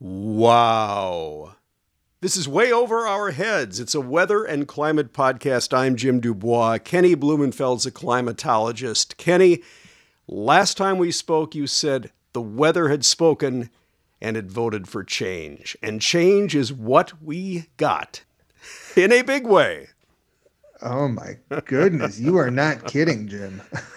Wow. This is way over our heads. It's a weather and climate podcast. I'm Jim du Bois. Kenny Blumenfeld's a climatologist. Kenny, last time we spoke, you said the weather had spoken and it voted for change. And change is what we got in a big way. Oh my goodness, you are not kidding, Jim.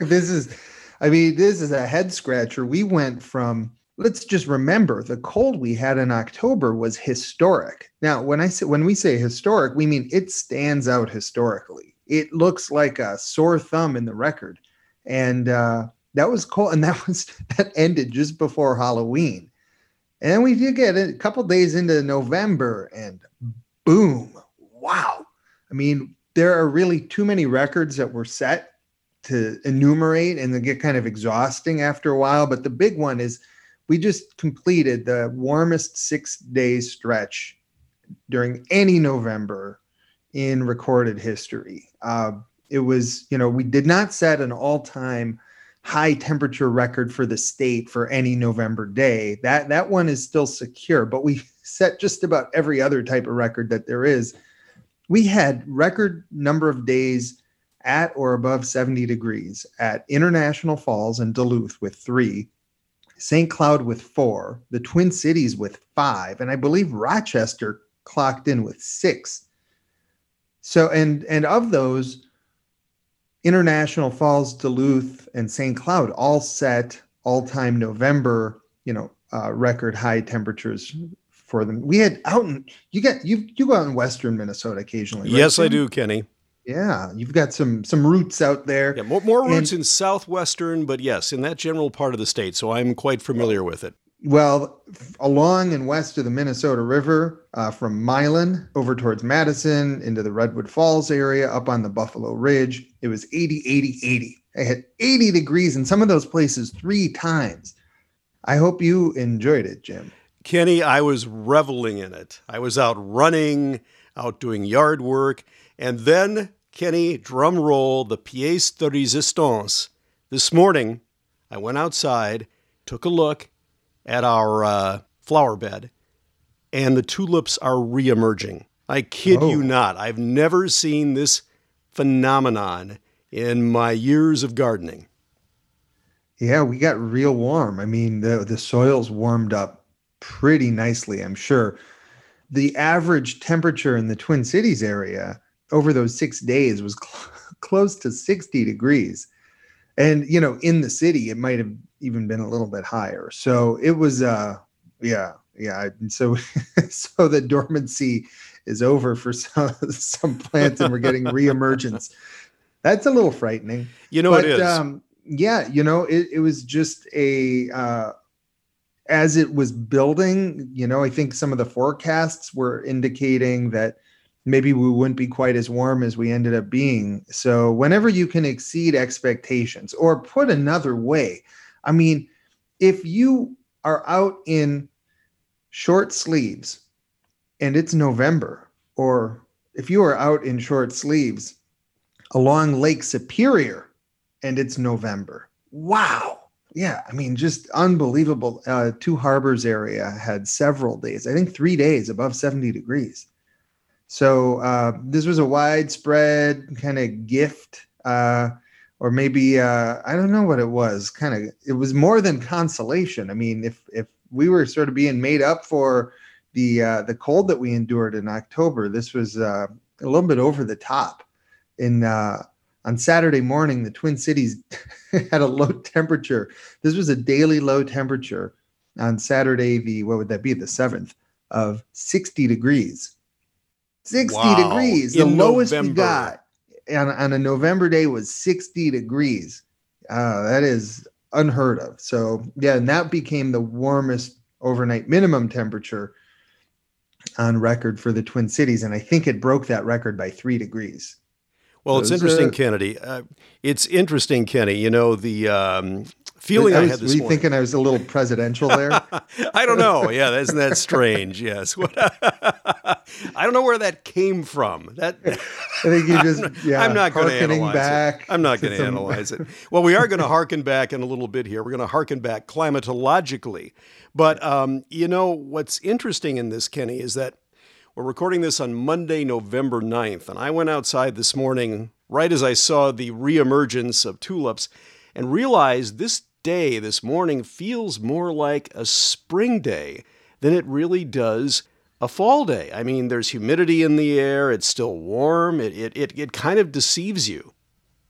this is I mean, this is a head scratcher. We went from let's just remember the cold we had in October was historic. Now, when I say when we say historic, we mean it stands out historically. It looks like a sore thumb in the record. And uh that was cold and that was that ended just before Halloween. And then we did get a couple days into November and boom, wow I mean, there are really too many records that were set to enumerate and they get kind of exhausting after a while. But the big one is we just completed the warmest six days stretch during any November in recorded history. Uh, it was, you know, we did not set an all time high temperature record for the state for any November day. That that one is still secure, but we set just about every other type of record that there is we had record number of days at or above 70 degrees at International Falls and Duluth with three, St. Cloud with four, the Twin Cities with five, and I believe Rochester clocked in with six. So, and and of those, International Falls, Duluth, and St. Cloud all set all-time November, you know, uh, record high temperatures for them. We had out in you get you you go out in western Minnesota occasionally. Right, yes? I do, Kenny. Yeah, you've got some some roots out there. Yeah, more, more roots and, in southwestern, but yes, in that general part of the state. So I'm quite familiar with it. Well, along and west of the Minnesota River, uh, from Milan over towards Madison into the Redwood Falls area, up on the Buffalo Ridge, it was 80, 80, 80. I had 80 degrees in some of those places three times. I hope you enjoyed it, Jim. Kenny, I was reveling in it. I was out running, out doing yard work, and then, Kenny, drum roll, the pièce de résistance. This morning, I went outside, took a look at our uh, flower bed, and the tulips are reemerging. I kid oh. you not. I've never seen this phenomenon in my years of gardening. Yeah, we got real warm. I mean, the the soil's warmed up pretty nicely, I'm sure. The average temperature in the Twin Cities area over those six days was cl- close to 60 degrees. And, you know, in the city, it might have even been a little bit higher. So it was, uh, yeah, yeah. So, so the dormancy is over for some, some plants and we're getting reemergence. That's a little frightening. You know, but, it is. Um, yeah, you know, it, it was just a, uh, as it was building, you know, I think some of the forecasts were indicating that maybe we wouldn't be quite as warm as we ended up being. So, whenever you can exceed expectations, or put another way, I mean, if you are out in short sleeves and it's November, or if you are out in short sleeves along Lake Superior and it's November, wow yeah, I mean, just unbelievable. Uh, Two Harbors area had several days, I think three days above 70 degrees. So uh, this was a widespread kind of gift, uh, or maybe uh, I don't know what it was. Kind of, it was more than consolation. I mean, if if we were sort of being made up for the uh, the cold that we endured in October, this was uh, a little bit over the top. In uh, on Saturday morning, the Twin Cities had a low temperature. This was a daily low temperature on Saturday, the what would that be, the seventh of 60 degrees. 60 wow. degrees. The In lowest November. we got on, on a November day was 60 degrees. Uh, that is unheard of. So yeah, and that became the warmest overnight minimum temperature on record for the Twin Cities. And I think it broke that record by three degrees. Well, it's interesting, Kennedy. Uh, it's interesting, Kenny. You know, the um, feeling I, I, was, had this were morning. thinking I was a little presidential there? I don't know. Yeah, isn't that strange? Yes. I don't know where that came from. That I think you just yeah. I'm not going to analyze back it. I'm not going to analyze it. Well, we are going to harken back in a little bit here. We're going to harken back climatologically. But um, you know what's interesting in this, Kenny, is that we're recording this on Monday, November 9th, and I went outside this morning right as I saw the reemergence of tulips and realized this day, this morning, feels more like a spring day than it really does a fall day. I mean, there's humidity in the air, it's still warm, it, it, it, it kind of deceives you.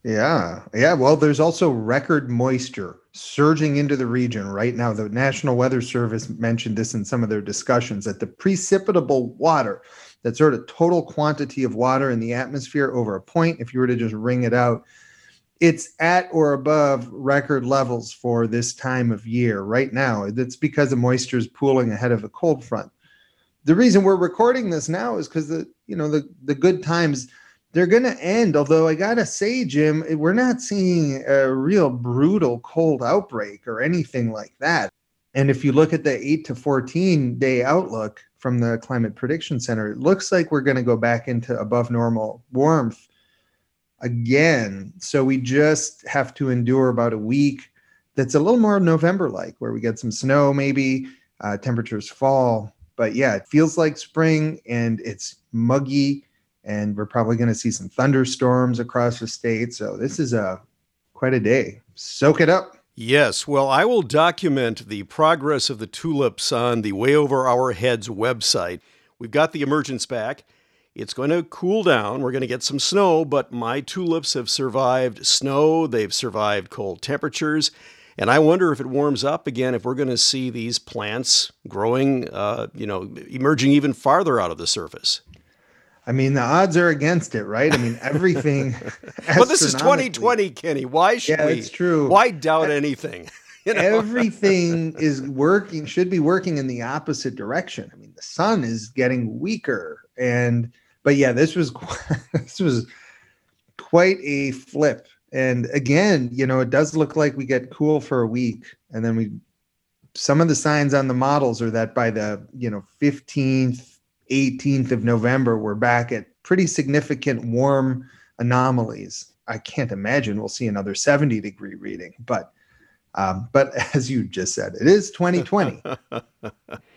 Yeah. Yeah. Well, there's also record moisture surging into the region right now. The National Weather Service mentioned this in some of their discussions that the precipitable water, that sort of total quantity of water in the atmosphere over a point, if you were to just wring it out, it's at or above record levels for this time of year right now. That's because the moisture is pooling ahead of a cold front. The reason we're recording this now is because the you know the the good times they're going to end. Although I gotta say, Jim, we're not seeing a real brutal cold outbreak or anything like that. And if you look at the eight to fourteen day outlook from the Climate Prediction Center, it looks like we're going to go back into above normal warmth again. So we just have to endure about a week that's a little more November like, where we get some snow, maybe uh, temperatures fall. But yeah, it feels like spring and it's muggy, and we're probably going to see some thunderstorms across the state. So this is a quite a day. Soak it up. Yes, well, I will document the progress of the tulips on the Way Over Our Heads website. We've got the emergence back. It's going to cool down. We're going to get some snow, but my tulips have survived snow. They've survived cold temperatures. And I wonder if it warms up again, if we're going to see these plants growing, uh, you know, emerging even farther out of the surface. I mean, the odds are against it, right? I mean, everything. well, this is 2020, Kenny. Why should Yeah, we? it's true. Why doubt anything? You know? Everything is working, should be working in the opposite direction. I mean, the sun is getting weaker, and but yeah, this was this was quite a flip. And again, you know, it does look like we get cool for a week, and then we. Some of the signs on the models are that by the you know fifteenth, eighteenth of November, we're back at pretty significant warm anomalies. I can't imagine we'll see another seventy degree reading, but. Um, but as you just said, it is 2020.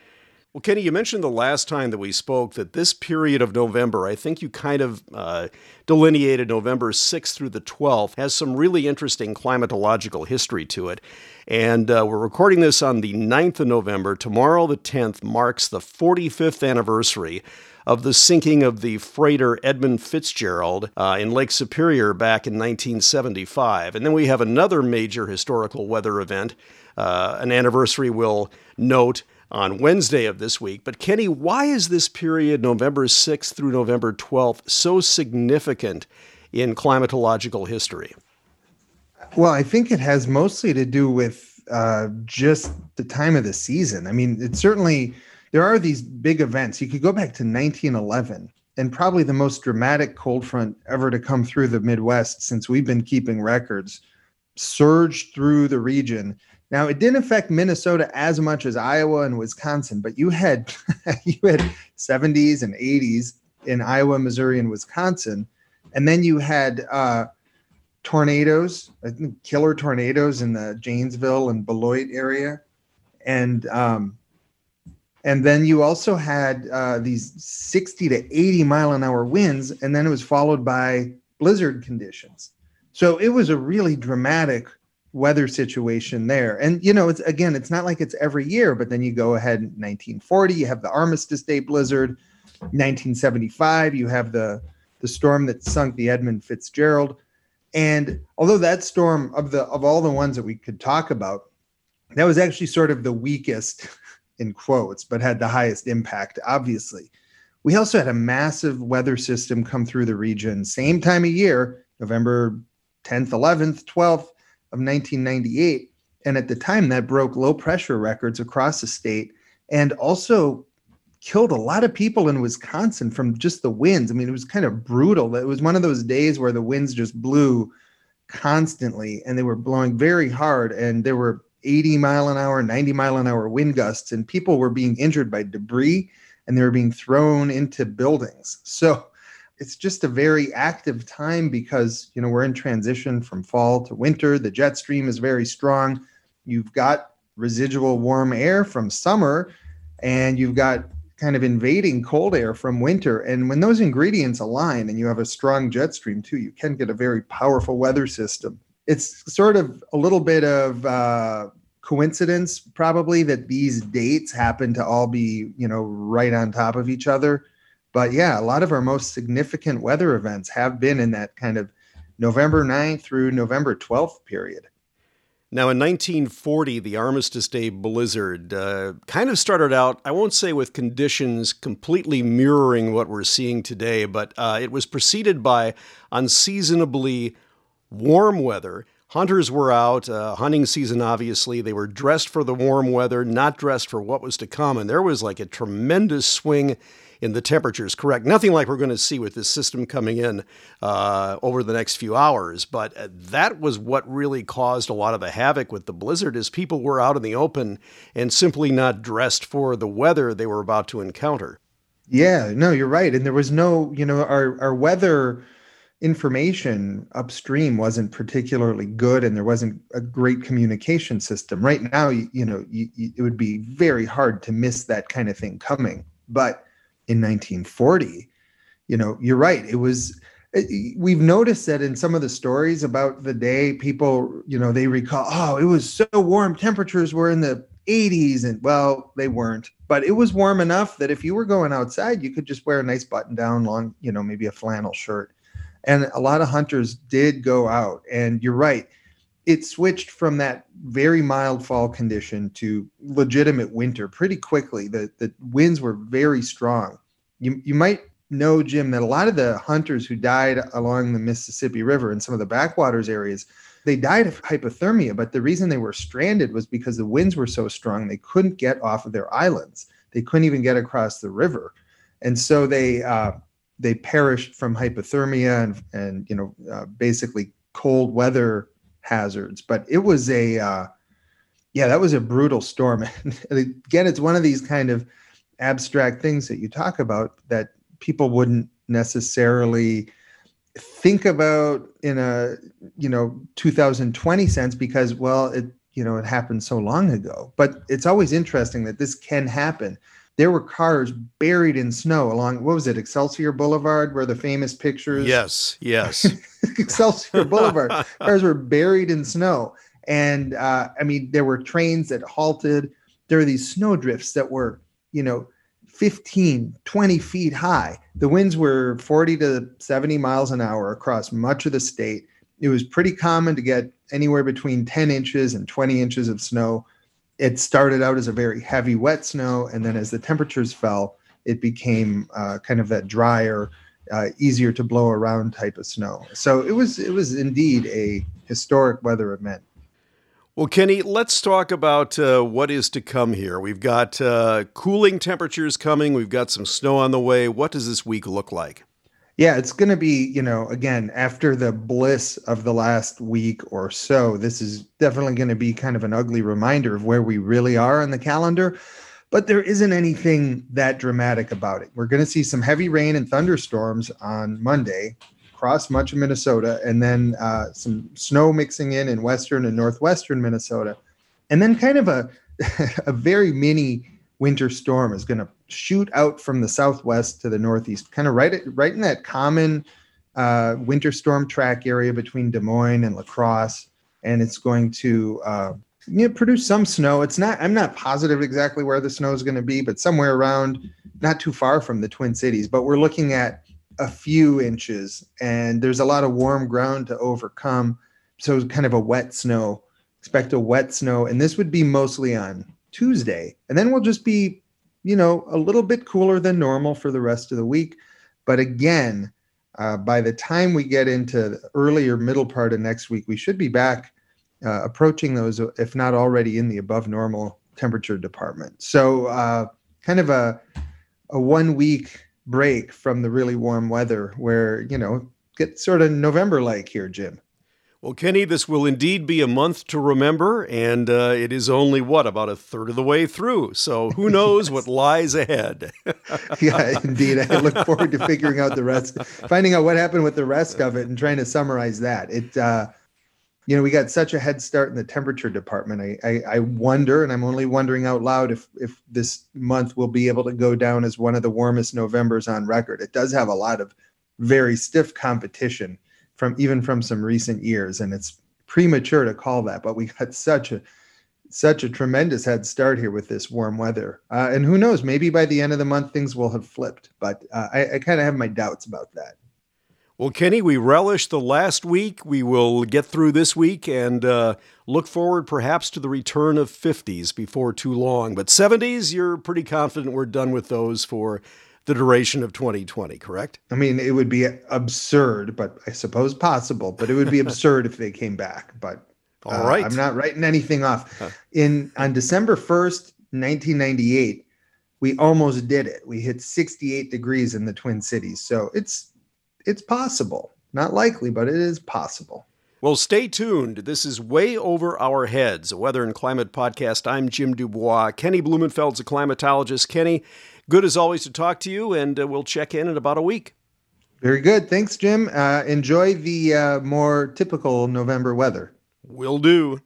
Well, Kenny, you mentioned the last time that we spoke that this period of November, I think you kind of uh, delineated November 6th through the 12th, has some really interesting climatological history to it. And uh, we're recording this on the 9th of November. Tomorrow, the 10th, marks the 45th anniversary of the sinking of the freighter Edmund Fitzgerald uh, in Lake Superior back in 1975. And then we have another major historical weather event, uh, an anniversary we'll note on Wednesday of this week. But Kenny, why is this period, November 6th through November 12th, so significant in climatological history? well, I think it has mostly to do with uh, just the time of the season. I mean, it's certainly, there are these big events. You could go back to 1911 and probably the most dramatic cold front ever to come through the Midwest since we've been keeping records surged through the region. Now it didn't affect Minnesota as much as Iowa and Wisconsin, but you had you had 70s and 80s in Iowa, Missouri, and Wisconsin, and then you had uh, tornadoes, killer tornadoes in the Janesville and Beloit area, and um, and then you also had uh, these 60 to 80 mile an hour winds, and then it was followed by blizzard conditions. So it was a really dramatic weather situation there. And you know, it's again, it's not like it's every year, but then you go ahead in 1940, you have the Armistice Day blizzard. 1975, you have the the storm that sunk the Edmund Fitzgerald. And although that storm of the of all the ones that we could talk about, that was actually sort of the weakest in quotes, but had the highest impact, obviously. We also had a massive weather system come through the region, same time of year, November 10th, 11th, 12th of 1998. And at the time, that broke low pressure records across the state and also killed a lot of people in Wisconsin from just the winds. I mean, it was kind of brutal. It was one of those days where the winds just blew constantly and they were blowing very hard and there were 80 mile an hour 90 mile an hour wind gusts and people were being injured by debris and they were being thrown into buildings so it's just a very active time because you know we're in transition from fall to winter the jet stream is very strong you've got residual warm air from summer and you've got kind of invading cold air from winter. And when those ingredients align and you have a strong jet stream too, you can get a very powerful weather system. It's sort of a little bit of uh, coincidence, probably, that these dates happen to all be, you know, right on top of each other. But yeah, a lot of our most significant weather events have been in that kind of November 9th through November 12th period. Now, in 1940, the Armistice Day blizzard uh, kind of started out, I won't say with conditions completely mirroring what we're seeing today, but uh, it was preceded by unseasonably warm weather. Hunters were out, uh, hunting season obviously. They were dressed for the warm weather, not dressed for what was to come. And there was like a tremendous swing in the temperatures, correct? Nothing like we're going to see with this system coming in uh, over the next few hours. But uh, that was what really caused a lot of the havoc with the blizzard is people were out in the open and simply not dressed for the weather they were about to encounter. Yeah, no, you're right. And there was no, you know, our, our weather information upstream wasn't particularly good and there wasn't a great communication system right now you, you know you, you, it would be very hard to miss that kind of thing coming but in 1940 you know you're right it was eh, we've noticed that in some of the stories about the day people you know they recall oh it was so warm temperatures were in the 80s and well they weren't. But it was warm enough that if you were going outside you could just wear a nice button down long you know maybe a flannel shirt. And a lot of hunters did go out and you're right it switched from that very mild fall condition to legitimate winter pretty quickly. The the winds were very strong. You you might know, Jim, that a lot of the hunters who died along the Mississippi River and some of the backwaters areas, they died of hypothermia. But the reason they were stranded was because the winds were so strong they couldn't get off of their islands. They couldn't even get across the river, and so they uh, they perished from hypothermia and and you know uh, basically cold weather hazards. But it was a, uh, yeah, that was a brutal storm. And again, it's one of these kind of abstract things that you talk about that people wouldn't necessarily think about in a you know 2020 sense because well it you know it happened so long ago but it's always interesting that this can happen there were cars buried in snow along what was it Excelsior Boulevard where the famous pictures? Yes, yes. Excelsior Boulevard. Cars were buried in snow. And uh, I mean there were trains that halted. There were these snow drifts that were you know 15 20 feet high. The winds were 40 to 70 miles an hour across much of the state. It was pretty common to get anywhere between 10 inches and 20 inches of snow it started out as a very heavy wet snow and then as the temperatures fell it became uh, kind of that drier uh, easier to blow around type of snow so it was it was indeed a historic weather event well, Kenny, let's talk about uh, what is to come here. We've got uh, cooling temperatures coming. We've got some snow on the way. What does this week look like? Yeah, it's going to be, you know, again, after the bliss of the last week or so, this is definitely going to be kind of an ugly reminder of where we really are on the calendar. But there isn't anything that dramatic about it. We're going to see some heavy rain and thunderstorms on Monday across much of Minnesota, and then uh, some snow mixing in in western and northwestern Minnesota. And then kind of a, a very mini winter storm is going to shoot out from the southwest to the northeast, kind of right at, right in that common uh, winter storm track area between Des Moines and La Crosse, and it's going to uh, you know, produce some snow. It's not I'm not positive exactly where the snow is going to be, but somewhere around not too far from the Twin Cities. But we're looking at a few inches, and there's a lot of warm ground to overcome. So kind of a wet snow. Expect a wet snow, and this would be mostly on Tuesday, and then we'll just be you know, a little bit cooler than normal for the rest of the week. But again, uh, by the time we get into earlier middle part of next week, we should be back uh, approaching those, if not already in the above normal temperature department. So, uh, kind of a a one week break from the really warm weather, where you know get sort of November like here, Jim. Well, Kenny, this will indeed be a month to remember, and uh, it is only, what, about a third of the way through. So who knows yes. what lies ahead? yeah, indeed. I look forward to figuring out the rest, finding out what happened with the rest of it and trying to summarize that. It, uh, you know, we got such a head start in the temperature department. I, I, I wonder, and I'm only wondering out loud, if if this month will be able to go down as one of the warmest Novembers on record. It does have a lot of very stiff competition from even from some recent years, and it's premature to call that. But we got such a such a tremendous head start here with this warm weather, uh, and who knows? Maybe by the end of the month things will have flipped. But uh, I, I kind of have my doubts about that. Well, Kenny, we relish the last week. We will get through this week and uh, look forward perhaps to the return of 50s before too long. But 70s, you're pretty confident we're done with those for the duration of 2020, correct? I mean, it would be absurd, but I suppose possible, but it would be absurd if they came back. But uh, all right. I'm not writing anything off. In on December 1st, 1998, we almost did it. We hit 68 degrees in the Twin Cities. So it's it's possible. Not likely, but it is possible. Well, stay tuned. This is Way Over Our Heads, a weather and climate podcast. I'm Jim du Bois. Kenny Blumenfeld's a climatologist. Kenny, good as always to talk to you, and uh, we'll check in in about a week. Very good. Thanks, Jim. Uh, enjoy the uh, more typical November weather. Will do.